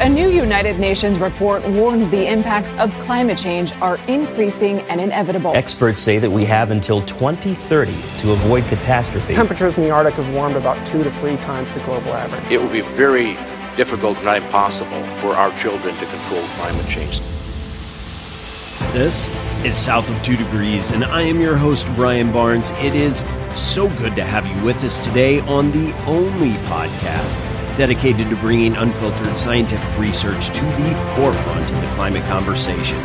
A new United Nations report warns the impacts of climate change are increasing and inevitable. Experts say that we have until 2030 to avoid catastrophe. Temperatures in the Arctic have warmed about two to three times the global average. It will be very difficult, if not impossible, for our children to control climate change. This is South of Two Degrees, and I am your host, Brian Barnes. It is so good to have you with us today on the only podcast dedicated to bringing unfiltered scientific research to the forefront of the climate conversation.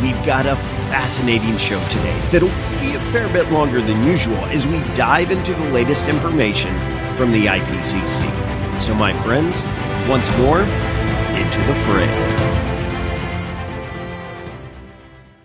We've got a fascinating show today that'll be a fair bit longer than usual as we dive into the latest information from the IPCC. So, my friends, once more, into the fray.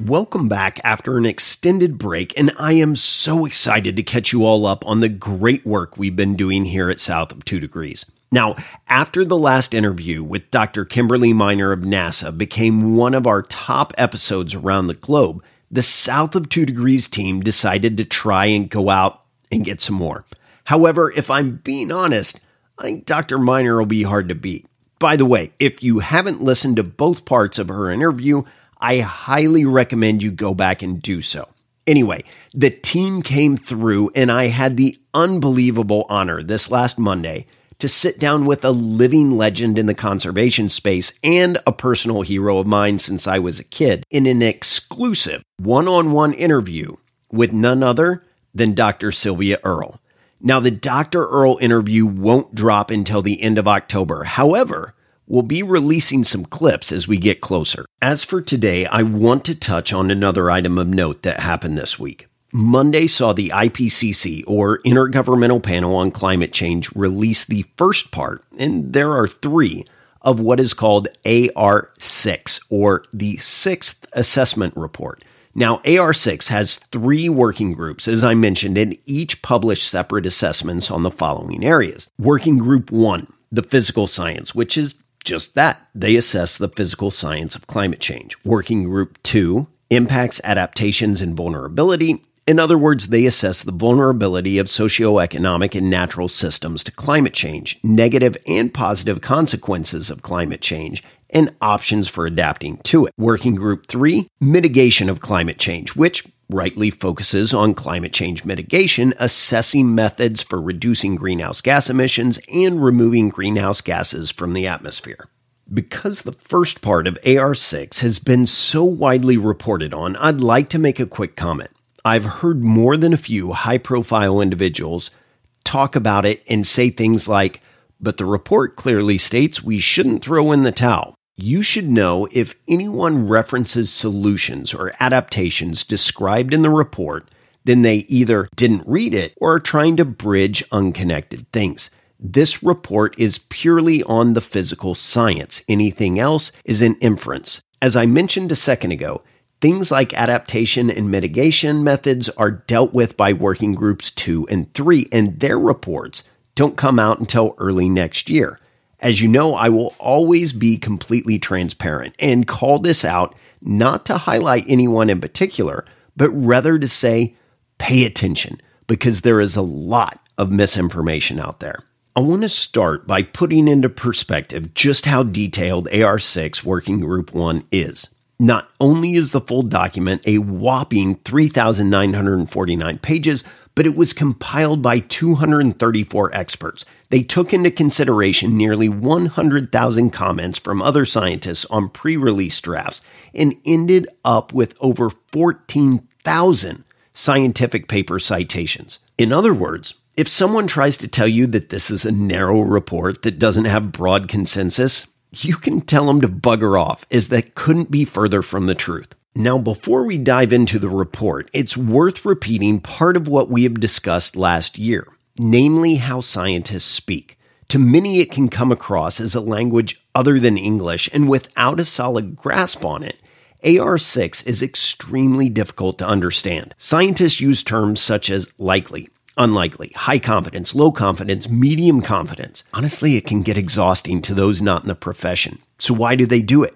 Welcome back after an extended break, and I am so excited to catch you all up on the great work we've been doing here at South of Two Degrees. Now, after the last interview with Dr. Kimberly Miner of NASA became one of our top episodes around the globe, the South of Two Degrees team decided to try and go out and get some more. However, if I'm being honest, I think Dr. Miner will be hard to beat. By the way, if you haven't listened to both parts of her interview, I highly recommend you go back and do so. Anyway, the team came through, and I had the unbelievable honor this last Monday to sit down with a living legend in the conservation space and a personal hero of mine since I was a kid in an exclusive one on one interview with none other than Dr. Sylvia Earle. Now, the Dr. Earle interview won't drop until the end of October. However, we'll be releasing some clips as we get closer. As for today, I want to touch on another item of note that happened this week. Monday saw the IPCC, or Intergovernmental Panel on Climate Change, release the first part, and there are three, of what is called AR6, or the Sixth Assessment Report. Now, AR6 has three working groups, as I mentioned, and each publish separate assessments on the following areas. Working Group 1, the physical science, which is just that. They assess the physical science of climate change. Working Group 2, impacts, adaptations, and vulnerability. In other words, they assess the vulnerability of socioeconomic and natural systems to climate change, negative and positive consequences of climate change, and options for adapting to it. Working Group 3, mitigation of climate change, which rightly focuses on climate change mitigation, assessing methods for reducing greenhouse gas emissions and removing greenhouse gases from the atmosphere. Because the first part of AR6 has been so widely reported on, I'd like to make a quick comment. I've heard more than a few high profile individuals talk about it and say things like, but the report clearly states we shouldn't throw in the towel. You should know if anyone references solutions or adaptations described in the report, then they either didn't read it or are trying to bridge unconnected things. This report is purely on the physical science. Anything else is an inference. As I mentioned a second ago, Things like adaptation and mitigation methods are dealt with by working groups two and three, and their reports don't come out until early next year. As you know, I will always be completely transparent and call this out not to highlight anyone in particular, but rather to say, pay attention because there is a lot of misinformation out there. I want to start by putting into perspective just how detailed AR6 Working Group 1 is. Not only is the full document a whopping 3,949 pages, but it was compiled by 234 experts. They took into consideration nearly 100,000 comments from other scientists on pre release drafts and ended up with over 14,000 scientific paper citations. In other words, if someone tries to tell you that this is a narrow report that doesn't have broad consensus, you can tell them to bugger off, as that couldn't be further from the truth. Now, before we dive into the report, it's worth repeating part of what we have discussed last year, namely how scientists speak. To many, it can come across as a language other than English, and without a solid grasp on it, AR6 is extremely difficult to understand. Scientists use terms such as likely, unlikely, high confidence, low confidence, medium confidence. Honestly, it can get exhausting to those not in the profession. So, why do they do it?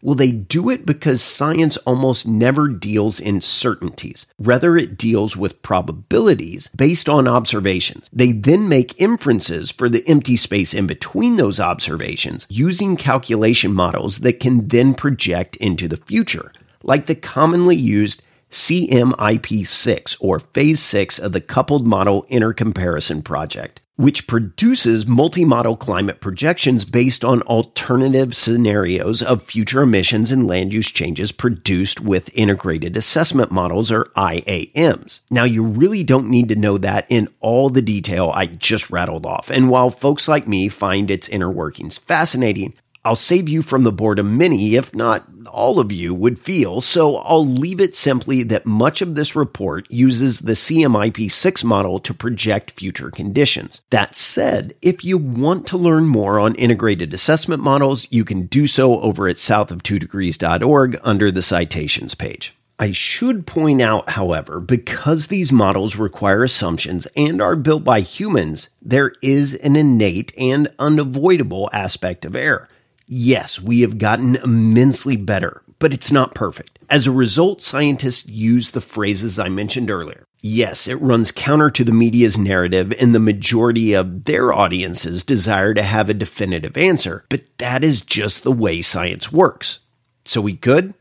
Well, they do it because science almost never deals in certainties. Rather, it deals with probabilities based on observations. They then make inferences for the empty space in between those observations using calculation models that can then project into the future, like the commonly used CMIP6 or Phase 6 of the Coupled Model Intercomparison Project which produces multi model climate projections based on alternative scenarios of future emissions and land use changes produced with integrated assessment models or IAMs. Now, you really don't need to know that in all the detail I just rattled off. And while folks like me find its inner workings fascinating, I'll save you from the boredom many, if not all of you, would feel, so I'll leave it simply that much of this report uses the CMIP6 model to project future conditions. That said, if you want to learn more on integrated assessment models, you can do so over at southof2degrees.org under the citations page. I should point out, however, because these models require assumptions and are built by humans, there is an innate and unavoidable aspect of error. Yes, we have gotten immensely better, but it's not perfect. As a result, scientists use the phrases I mentioned earlier. Yes, it runs counter to the media's narrative and the majority of their audience's desire to have a definitive answer, but that is just the way science works. So we good?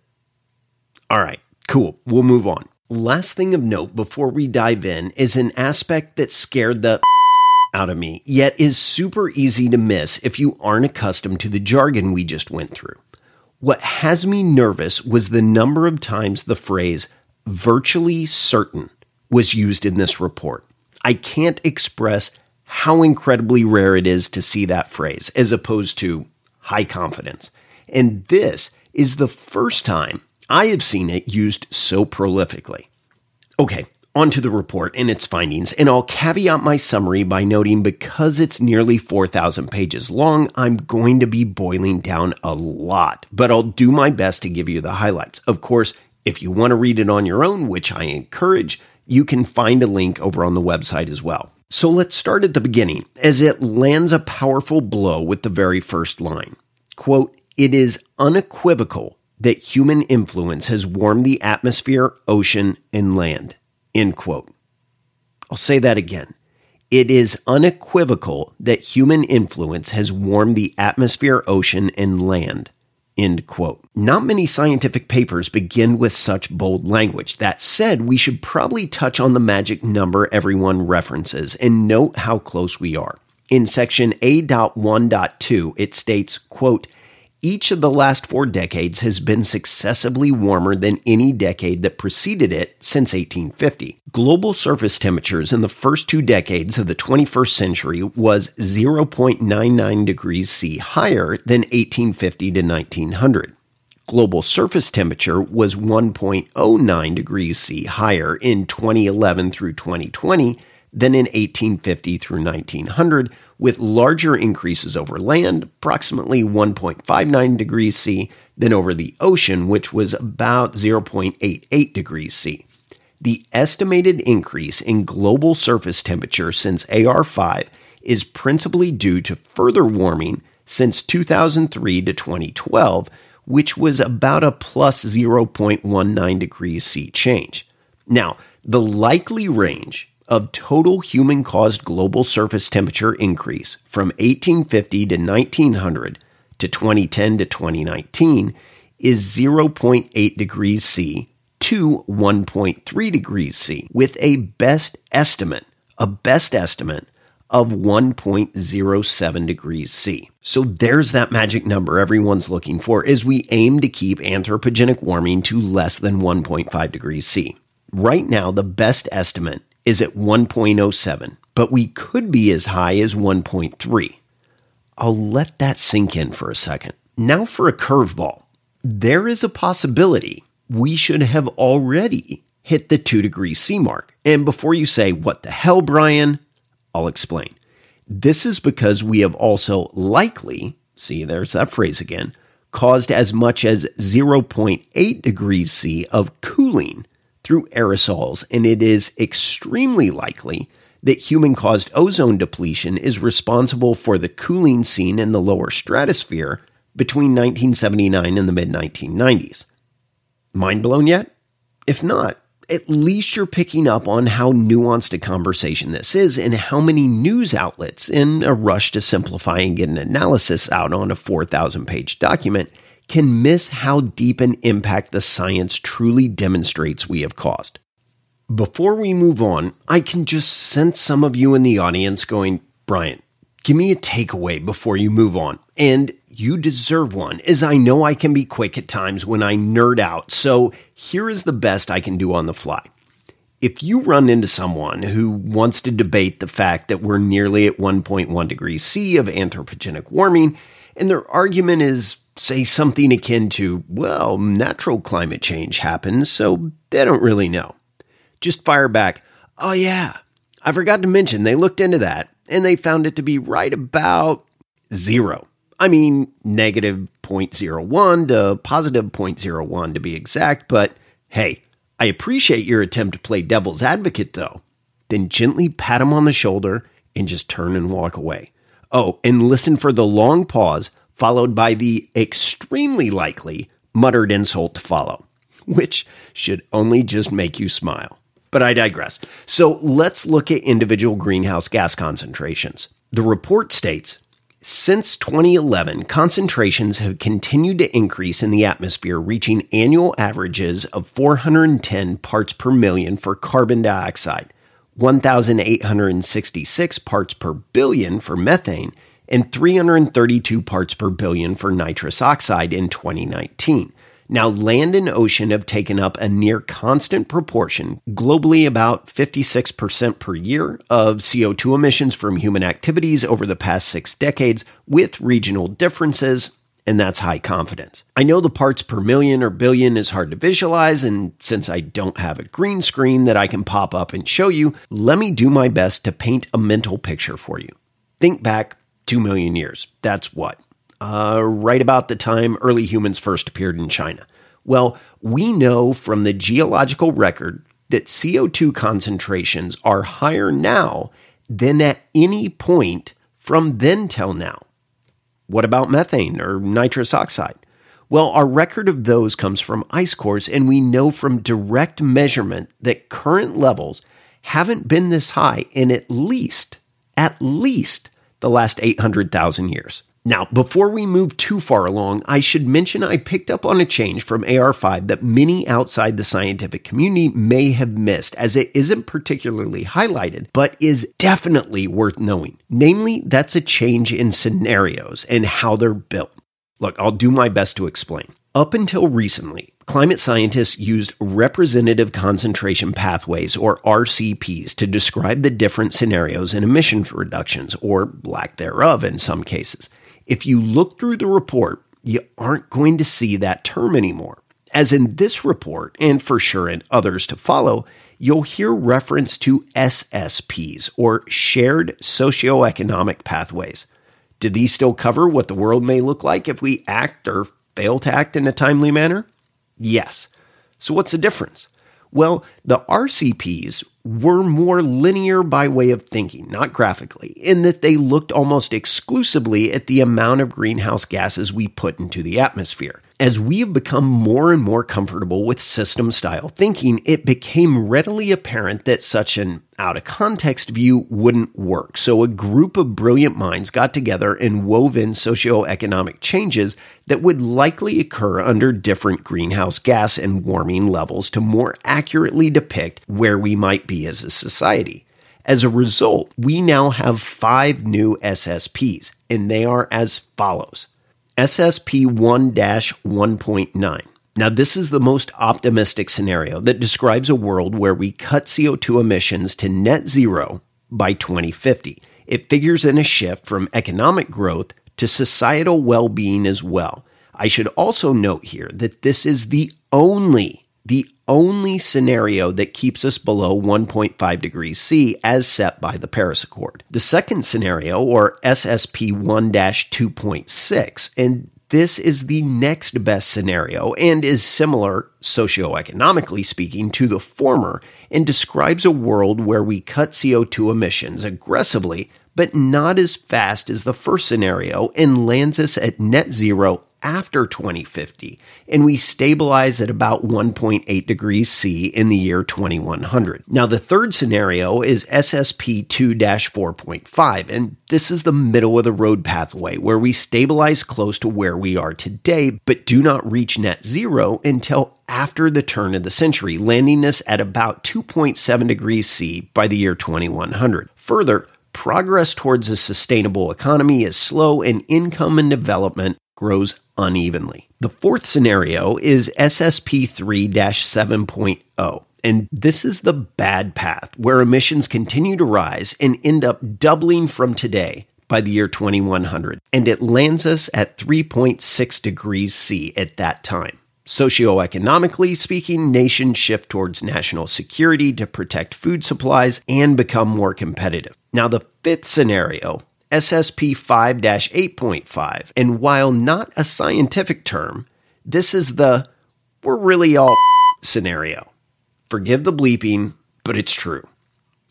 All right, cool. We'll move on. Last thing of note before we dive in is an aspect that scared the out of me, yet is super easy to miss if you aren't accustomed to the jargon we just went through. What has me nervous was the number of times the phrase virtually certain was used in this report. I can't express how incredibly rare it is to see that phrase as opposed to high confidence. And this is the first time I have seen it used so prolifically. Okay, onto the report and its findings, and I'll caveat my summary by noting because it's nearly 4,000 pages long, I'm going to be boiling down a lot, but I'll do my best to give you the highlights. Of course, if you want to read it on your own, which I encourage, you can find a link over on the website as well. So let's start at the beginning, as it lands a powerful blow with the very first line. Quote, it is unequivocal that human influence has warmed the atmosphere, ocean, and land. End quote. I'll say that again. It is unequivocal that human influence has warmed the atmosphere, ocean, and land. End quote. Not many scientific papers begin with such bold language. That said, we should probably touch on the magic number everyone references and note how close we are. In section A.1.2, it states, quote, each of the last four decades has been successively warmer than any decade that preceded it since 1850. Global surface temperatures in the first two decades of the 21st century was 0.99 degrees C higher than 1850 to 1900. Global surface temperature was 1.09 degrees C higher in 2011 through 2020 than in 1850 through 1900 with larger increases over land, approximately 1.59 degrees C, than over the ocean, which was about 0.88 degrees C. The estimated increase in global surface temperature since AR5 is principally due to further warming since 2003 to 2012, which was about a plus 0.19 degrees C change. Now, the likely range of total human caused global surface temperature increase from 1850 to 1900 to 2010 to 2019 is 0.8 degrees C to 1.3 degrees C, with a best estimate, a best estimate of 1.07 degrees C. So there's that magic number everyone's looking for as we aim to keep anthropogenic warming to less than 1.5 degrees C. Right now, the best estimate is at 1.07, but we could be as high as 1.3. I'll let that sink in for a second. Now for a curveball. There is a possibility we should have already hit the 2 degrees C mark. And before you say, what the hell, Brian? I'll explain. This is because we have also likely, see, there's that phrase again, caused as much as 0.8 degrees C of cooling through aerosols, and it is extremely likely that human caused ozone depletion is responsible for the cooling seen in the lower stratosphere between 1979 and the mid 1990s. Mind blown yet? If not, at least you're picking up on how nuanced a conversation this is and how many news outlets, in a rush to simplify and get an analysis out on a 4,000 page document, can miss how deep an impact the science truly demonstrates we have caused. Before we move on, I can just sense some of you in the audience going, Brian, give me a takeaway before you move on. And you deserve one, as I know I can be quick at times when I nerd out. So here is the best I can do on the fly. If you run into someone who wants to debate the fact that we're nearly at 1.1 degrees C of anthropogenic warming, and their argument is, say, something akin to, well, natural climate change happens, so they don't really know. Just fire back, oh yeah, I forgot to mention they looked into that and they found it to be right about zero. I mean, negative 0.01 to positive 0.01 to be exact, but hey, I appreciate your attempt to play devil's advocate though. Then gently pat him on the shoulder and just turn and walk away. Oh, and listen for the long pause followed by the extremely likely muttered insult to follow, which should only just make you smile. But I digress. So let's look at individual greenhouse gas concentrations. The report states since 2011, concentrations have continued to increase in the atmosphere, reaching annual averages of 410 parts per million for carbon dioxide, 1,866 parts per billion for methane, and 332 parts per billion for nitrous oxide in 2019. Now, land and ocean have taken up a near constant proportion, globally about 56% per year, of CO2 emissions from human activities over the past six decades, with regional differences, and that's high confidence. I know the parts per million or billion is hard to visualize, and since I don't have a green screen that I can pop up and show you, let me do my best to paint a mental picture for you. Think back 2 million years. That's what? uh, right about the time early humans first appeared in China. Well, we know from the geological record that CO2 concentrations are higher now than at any point from then till now. What about methane or nitrous oxide? Well, our record of those comes from ice cores, and we know from direct measurement that current levels haven't been this high in at least, at least the last 800,000 years. Now, before we move too far along, I should mention I picked up on a change from AR5 that many outside the scientific community may have missed, as it isn't particularly highlighted, but is definitely worth knowing. Namely, that's a change in scenarios and how they're built. Look, I'll do my best to explain. Up until recently, climate scientists used representative concentration pathways, or RCPs, to describe the different scenarios in emissions reductions, or lack thereof in some cases. If you look through the report, you aren't going to see that term anymore. As in this report, and for sure in others to follow, you'll hear reference to SSPs, or Shared Socioeconomic Pathways. Do these still cover what the world may look like if we act or fail to act in a timely manner? Yes. So, what's the difference? Well, the RCPs were more linear by way of thinking, not graphically, in that they looked almost exclusively at the amount of greenhouse gases we put into the atmosphere. As we have become more and more comfortable with system style thinking, it became readily apparent that such an out of context view wouldn't work. So a group of brilliant minds got together and wove in socioeconomic changes that would likely occur under different greenhouse gas and warming levels to more accurately depict where we might be as a society. As a result, we now have five new SSPs, and they are as follows. SSP 1 1.9. Now, this is the most optimistic scenario that describes a world where we cut CO2 emissions to net zero by 2050. It figures in a shift from economic growth to societal well being as well. I should also note here that this is the only, the only scenario that keeps us below 1.5 degrees C as set by the Paris Accord. The second scenario, or SSP 1 2.6, and this is the next best scenario and is similar, socioeconomically speaking, to the former and describes a world where we cut CO2 emissions aggressively, but not as fast as the first scenario and lands us at net zero after 2050, and we stabilize at about 1.8 degrees C in the year 2100. Now, the third scenario is SSP 2 4.5, and this is the middle of the road pathway where we stabilize close to where we are today, but do not reach net zero until after the turn of the century, landing us at about 2.7 degrees C by the year 2100. Further, progress towards a sustainable economy is slow and income and development grows unevenly. The fourth scenario is SSP 3 7.0. And this is the bad path where emissions continue to rise and end up doubling from today by the year 2100. And it lands us at 3.6 degrees C at that time. Socioeconomically speaking, nations shift towards national security to protect food supplies and become more competitive. Now, the fifth scenario SSP 5 8.5. And while not a scientific term, this is the we're really all scenario. Forgive the bleeping, but it's true.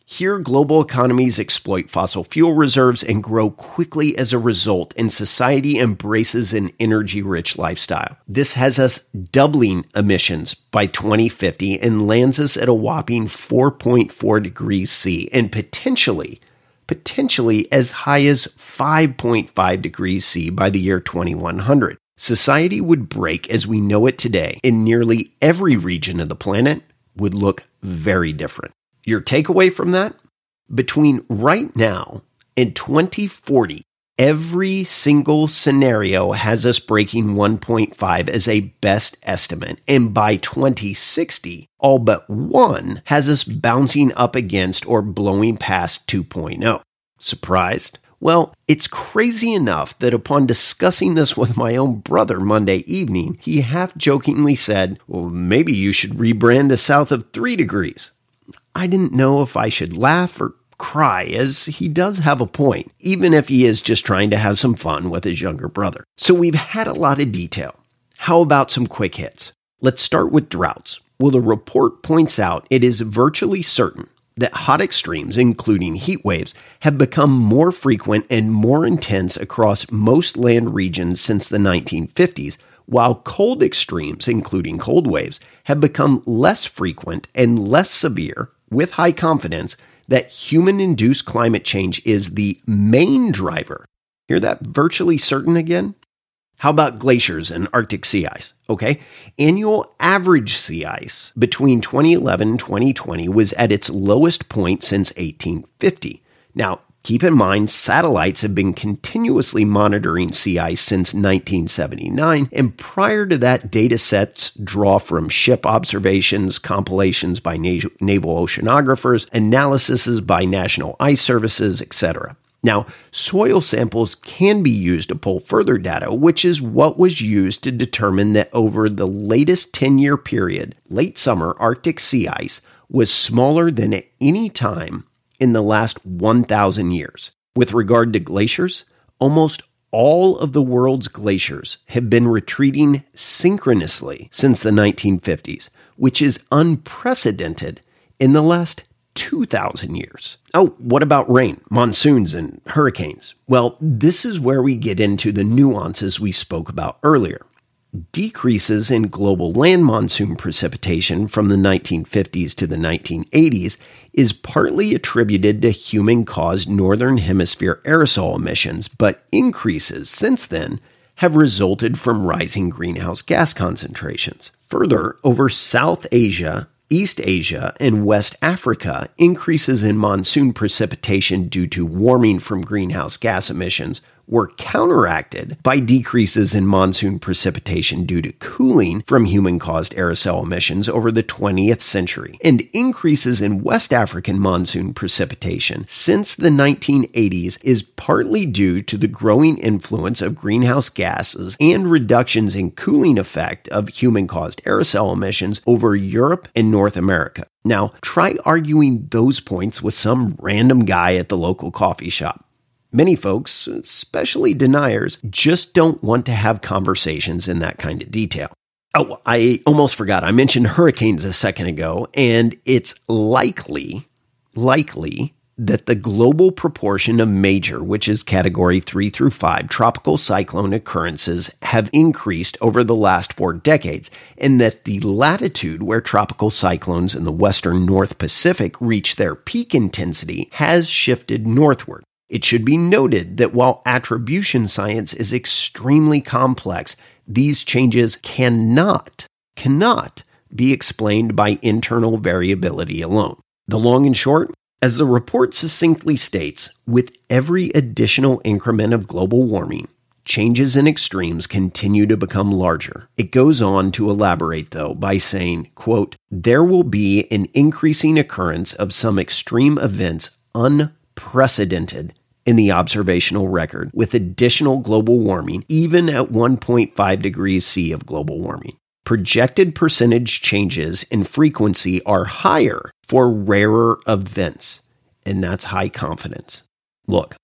Here, global economies exploit fossil fuel reserves and grow quickly as a result, and society embraces an energy rich lifestyle. This has us doubling emissions by 2050 and lands us at a whopping 4.4 degrees C and potentially potentially as high as 5.5 degrees C by the year 2100. Society would break as we know it today in nearly every region of the planet would look very different. Your takeaway from that? Between right now and 2040, Every single scenario has us breaking 1.5 as a best estimate. And by 2060, all but one has us bouncing up against or blowing past 2.0. Surprised? Well, it's crazy enough that upon discussing this with my own brother Monday evening, he half jokingly said, Well, maybe you should rebrand to south of 3 degrees. I didn't know if I should laugh or cry, as he does have a point, even if he is just trying to have some fun with his younger brother. So we've had a lot of detail. How about some quick hits? Let's start with droughts. Well, the report points out it is virtually certain that hot extremes, including heat waves, have become more frequent and more intense across most land regions since the 1950s, while cold extremes, including cold waves, have become less frequent and less severe, with high confidence, that human induced climate change is the main driver. Hear that virtually certain again? How about glaciers and Arctic sea ice? Okay. Annual average sea ice between 2011 and 2020 was at its lowest point since 1850. Now, Keep in mind, satellites have been continuously monitoring sea ice since 1979, and prior to that, data sets draw from ship observations, compilations by na- naval oceanographers, analyses by National Ice Services, etc. Now, soil samples can be used to pull further data, which is what was used to determine that over the latest 10 year period, late summer Arctic sea ice was smaller than at any time in the last 1,000 years. With regard to glaciers, almost all of the world's glaciers have been retreating synchronously since the 1950s, which is unprecedented in the last 2,000 years. Oh, what about rain, monsoons, and hurricanes? Well, this is where we get into the nuances we spoke about earlier decreases in global land monsoon precipitation from the 1950s to the 1980s is partly attributed to human caused northern hemisphere aerosol emissions, but increases since then have resulted from rising greenhouse gas concentrations. Further, over South Asia, East Asia, and West Africa, increases in monsoon precipitation due to warming from greenhouse gas emissions were counteracted by decreases in monsoon precipitation due to cooling from human caused aerosol emissions over the 20th century, and increases in West African monsoon precipitation since the 1980s is partly due to the growing influence of greenhouse gases and reductions in cooling effect of human caused aerosol emissions over Europe and North America. Now, try arguing those points with some random guy at the local coffee shop. Many folks, especially deniers, just don't want to have conversations in that kind of detail. Oh, I almost forgot. I mentioned hurricanes a second ago, and it's likely, likely that the global proportion of major, which is category three through five, tropical cyclone occurrences have increased over the last four decades, and that the latitude where tropical cyclones in the western North Pacific reach their peak intensity has shifted northward. It should be noted that while attribution science is extremely complex, these changes cannot, cannot be explained by internal variability alone. The long and short, as the report succinctly states, with every additional increment of global warming, changes in extremes continue to become larger. It goes on to elaborate though by saying, quote, there will be an increasing occurrence of some extreme events unprecedented in the observational record with additional global warming even at 1.5 degrees C of global warming projected percentage changes in frequency are higher for rarer events, and that's high confidence. Look,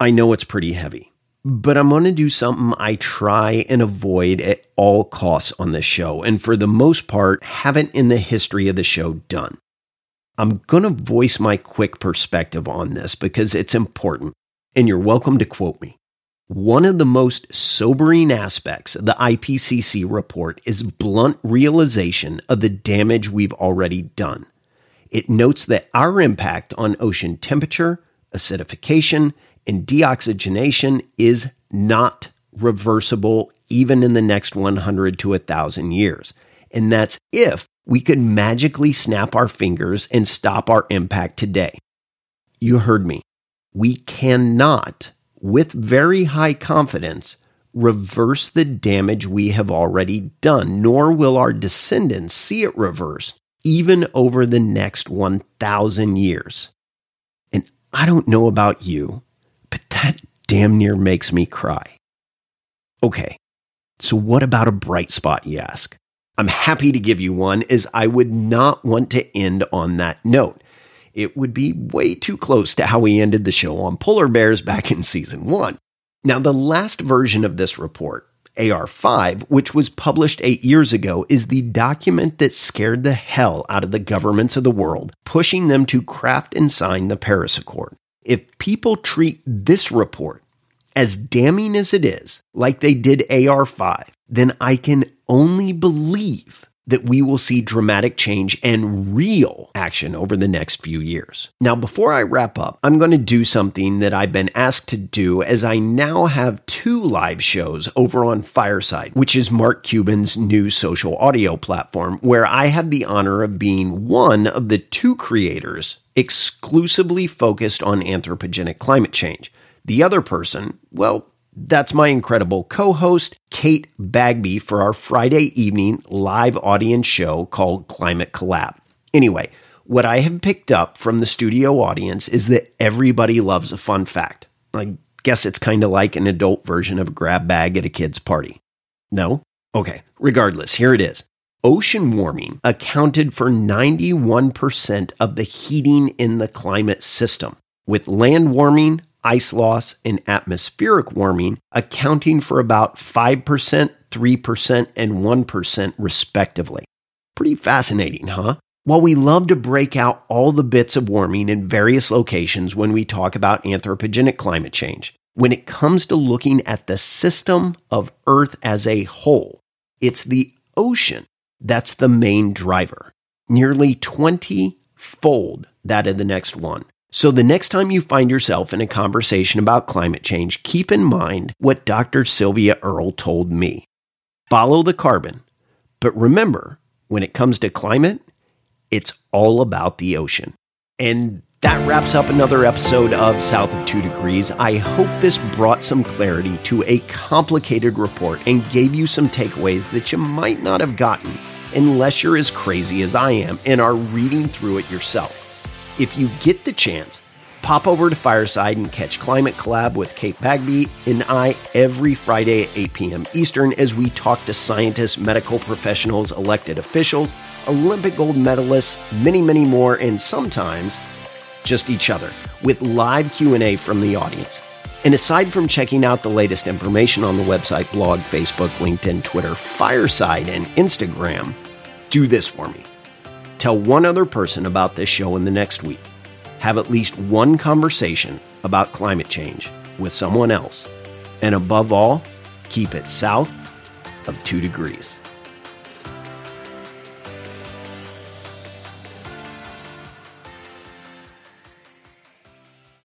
I know it's pretty heavy, but I'm going to do something I try and avoid at all costs on this show, and for the most part, haven't in the history of the show done. I'm going to voice my quick perspective on this because it's important, and you're welcome to quote me. One of the most sobering aspects of the IPCC report is blunt realization of the damage we've already done. It notes that our impact on ocean temperature, acidification, and deoxygenation is not reversible even in the next 100 to 1,000 years. And that's if we could magically snap our fingers and stop our impact today. You heard me. We cannot with very high confidence, reverse the damage we have already done, nor will our descendants see it reversed even over the next 1,000 years. And I don't know about you, but that damn near makes me cry. Okay, so what about a bright spot, you ask? I'm happy to give you one, as I would not want to end on that note it would be way too close to how we ended the show on polar bears back in season one. Now, the last version of this report, AR5, which was published eight years ago, is the document that scared the hell out of the governments of the world, pushing them to craft and sign the Paris Accord. If people treat this report as damning as it is, like they did AR5, then I can only believe that we will see dramatic change and real action over the next few years. Now, before I wrap up, I'm going to do something that I've been asked to do as I now have two live shows over on Fireside, which is Mark Cuban's new social audio platform, where I have the honor of being one of the two creators exclusively focused on anthropogenic climate change. The other person, well, that's my incredible co host, Kate Bagby, for our Friday evening live audience show called Climate Collab. Anyway, what I have picked up from the studio audience is that everybody loves a fun fact. I guess it's kind of like an adult version of a grab bag at a kid's party. No? Okay, regardless, here it is. Ocean warming accounted for 91% of the heating in the climate system, with land warming ice loss, and atmospheric warming, accounting for about 5%, 3%, and 1% respectively. Pretty fascinating, huh? While we love to break out all the bits of warming in various locations when we talk about anthropogenic climate change, when it comes to looking at the system of Earth as a whole, it's the ocean that's the main driver. Nearly 20 fold that of the next one. So, the next time you find yourself in a conversation about climate change, keep in mind what Dr. Sylvia Earle told me. Follow the carbon. But remember, when it comes to climate, it's all about the ocean. And that wraps up another episode of South of Two Degrees. I hope this brought some clarity to a complicated report and gave you some takeaways that you might not have gotten unless you're as crazy as I am and are reading through it yourself. If you get the chance, pop over to Fireside and catch Climate Collab with Kate Bagby and I every Friday at 8 p.m. Eastern as we talk to scientists, medical professionals, elected officials, Olympic gold medalists, many, many more, and sometimes just each other with live Q&A from the audience. And aside from checking out the latest information on the website, blog, Facebook, LinkedIn, Twitter, Fireside, and Instagram, do this for me. Tell one other person about this show in the next week. have at least one conversation about climate change with someone else. And above all, keep it south of 2 degrees.